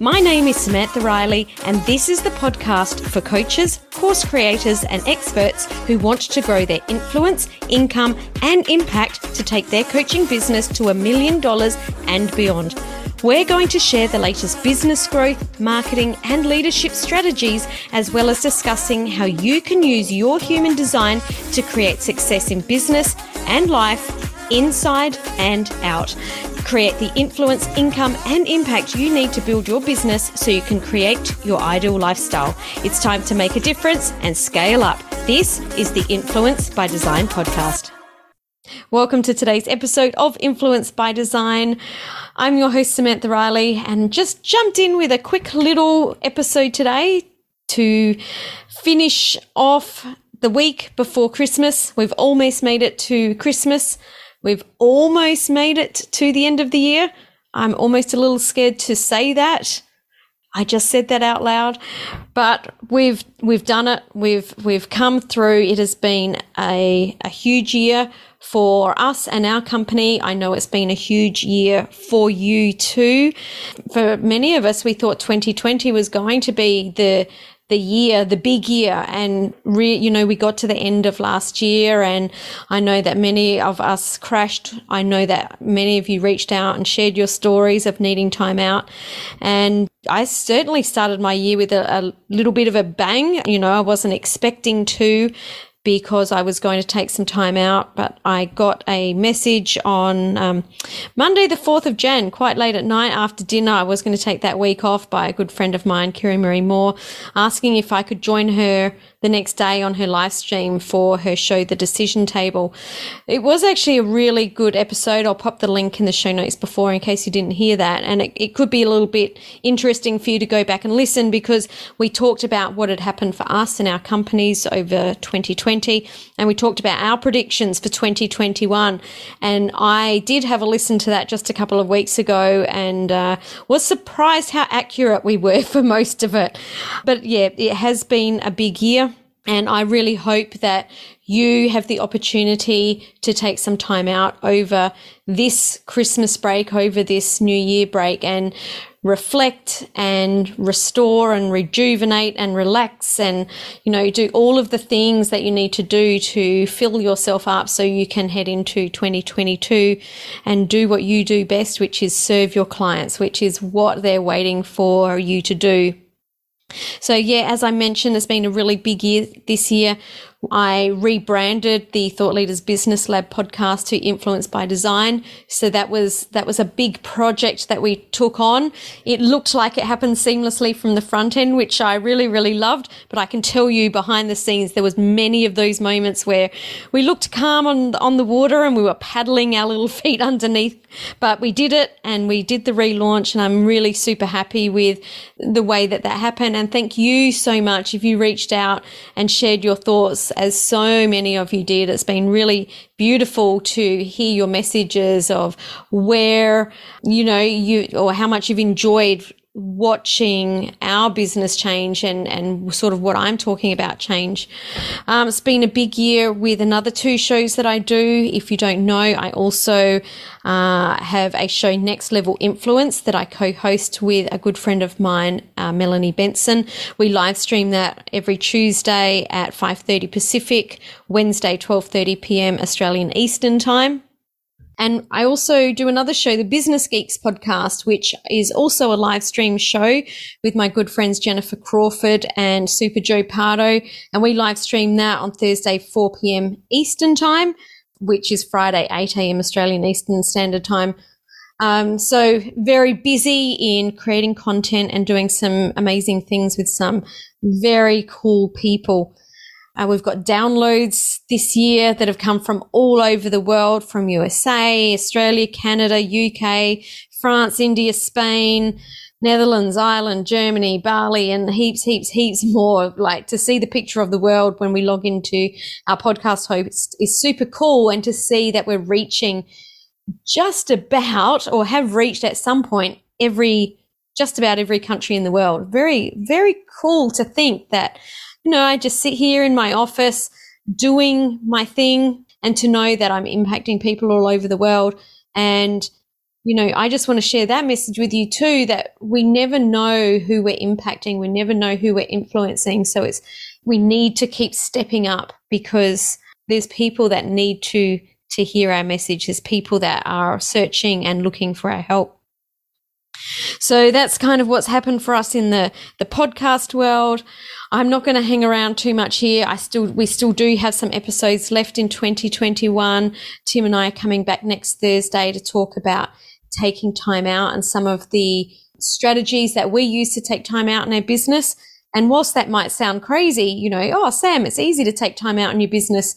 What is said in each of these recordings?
My name is Samantha Riley, and this is the podcast for coaches, course creators, and experts who want to grow their influence, income, and impact to take their coaching business to a million dollars and beyond. We're going to share the latest business growth, marketing, and leadership strategies, as well as discussing how you can use your human design to create success in business and life, inside and out create the influence, income, and impact you need to build your business so you can create your ideal lifestyle. It's time to make a difference and scale up. This is the Influence by Design podcast. Welcome to today's episode of Influence by Design. I'm your host, Samantha Riley, and just jumped in with a quick little episode today to finish off the week before Christmas. We've almost made it to Christmas. We've almost made it to the end of the year. I'm almost a little scared to say that. I just said that out loud, but we've we've done it. We've we've come through. It has been a a huge year for us and our company. I know it's been a huge year for you too. For many of us, we thought 2020 was going to be the the year, the big year. And, re, you know, we got to the end of last year and I know that many of us crashed. I know that many of you reached out and shared your stories of needing time out. And I certainly started my year with a, a little bit of a bang. You know, I wasn't expecting to because I was going to take some time out, but I got a message on um, Monday, the 4th of Jan, quite late at night after dinner. I was going to take that week off by a good friend of mine, Kiri Marie Moore, asking if I could join her the next day on her live stream for her show, The Decision Table. It was actually a really good episode. I'll pop the link in the show notes before in case you didn't hear that. And it, it could be a little bit interesting for you to go back and listen because we talked about what had happened for us and our companies over 2020. And we talked about our predictions for 2021. And I did have a listen to that just a couple of weeks ago and uh, was surprised how accurate we were for most of it. But yeah, it has been a big year. And I really hope that you have the opportunity to take some time out over this Christmas break, over this New Year break and reflect and restore and rejuvenate and relax and, you know, do all of the things that you need to do to fill yourself up so you can head into 2022 and do what you do best, which is serve your clients, which is what they're waiting for you to do. So, yeah, as I mentioned, it's been a really big year this year. I rebranded the Thought Leaders Business Lab podcast to Influence by Design. So that was that was a big project that we took on. It looked like it happened seamlessly from the front end, which I really really loved. But I can tell you behind the scenes there was many of those moments where we looked calm on on the water and we were paddling our little feet underneath. But we did it and we did the relaunch, and I'm really super happy with the way that that happened. And thank you so much if you reached out and shared your thoughts as so many of you did. It's been really beautiful to hear your messages of where, you know, you, or how much you've enjoyed watching our business change and, and sort of what I'm talking about change. Um, it's been a big year with another two shows that I do. If you don't know, I also uh, have a show, Next Level Influence, that I co-host with a good friend of mine, uh, Melanie Benson. We live stream that every Tuesday at 5.30 Pacific, Wednesday, 12.30 p.m. Australian Eastern Time. And I also do another show, the Business Geeks podcast, which is also a live stream show with my good friends Jennifer Crawford and Super Joe Pardo. And we live stream that on Thursday, 4 p.m. Eastern time, which is Friday, 8 a.m. Australian Eastern Standard Time. Um, so very busy in creating content and doing some amazing things with some very cool people. Uh, we've got downloads this year that have come from all over the world, from USA, Australia, Canada, UK, France, India, Spain, Netherlands, Ireland, Germany, Bali, and heaps, heaps, heaps more. Like to see the picture of the world when we log into our podcast host is super cool. And to see that we're reaching just about or have reached at some point every, just about every country in the world. Very, very cool to think that you know, I just sit here in my office doing my thing and to know that I'm impacting people all over the world and you know, I just want to share that message with you too that we never know who we're impacting. We never know who we're influencing. So it's, we need to keep stepping up because there's people that need to, to hear our message. There's people that are searching and looking for our help. So that's kind of what's happened for us in the, the podcast world. I'm not going to hang around too much here. I still, we still do have some episodes left in 2021. Tim and I are coming back next Thursday to talk about taking time out and some of the strategies that we use to take time out in our business. And whilst that might sound crazy, you know, oh, Sam, it's easy to take time out in your business.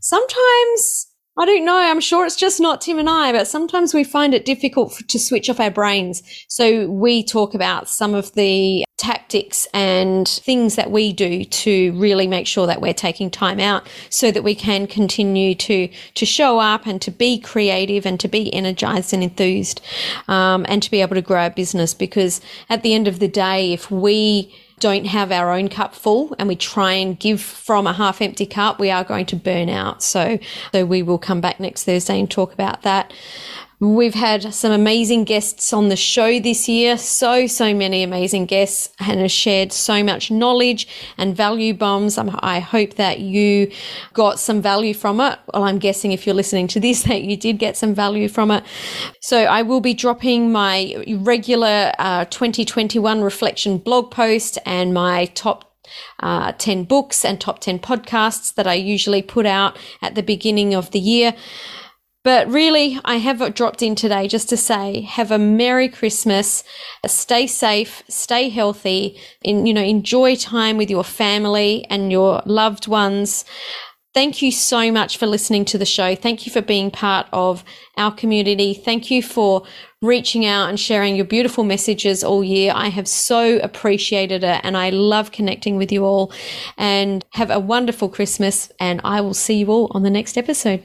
Sometimes I don't know. I'm sure it's just not Tim and I, but sometimes we find it difficult for, to switch off our brains. So we talk about some of the tactics and things that we do to really make sure that we're taking time out so that we can continue to to show up and to be creative and to be energized and enthused um, and to be able to grow our business because at the end of the day if we don't have our own cup full and we try and give from a half empty cup, we are going to burn out. So, so we will come back next Thursday and talk about that. We've had some amazing guests on the show this year. So, so many amazing guests and have shared so much knowledge and value bombs. I hope that you got some value from it. Well, I'm guessing if you're listening to this, that you did get some value from it. So I will be dropping my regular uh, 2021 reflection blog post and my top uh, 10 books and top 10 podcasts that I usually put out at the beginning of the year. But really, I have dropped in today just to say, have a Merry Christmas, stay safe, stay healthy, and, you know, enjoy time with your family and your loved ones. Thank you so much for listening to the show. Thank you for being part of our community. Thank you for reaching out and sharing your beautiful messages all year. I have so appreciated it and I love connecting with you all. And have a wonderful Christmas, and I will see you all on the next episode.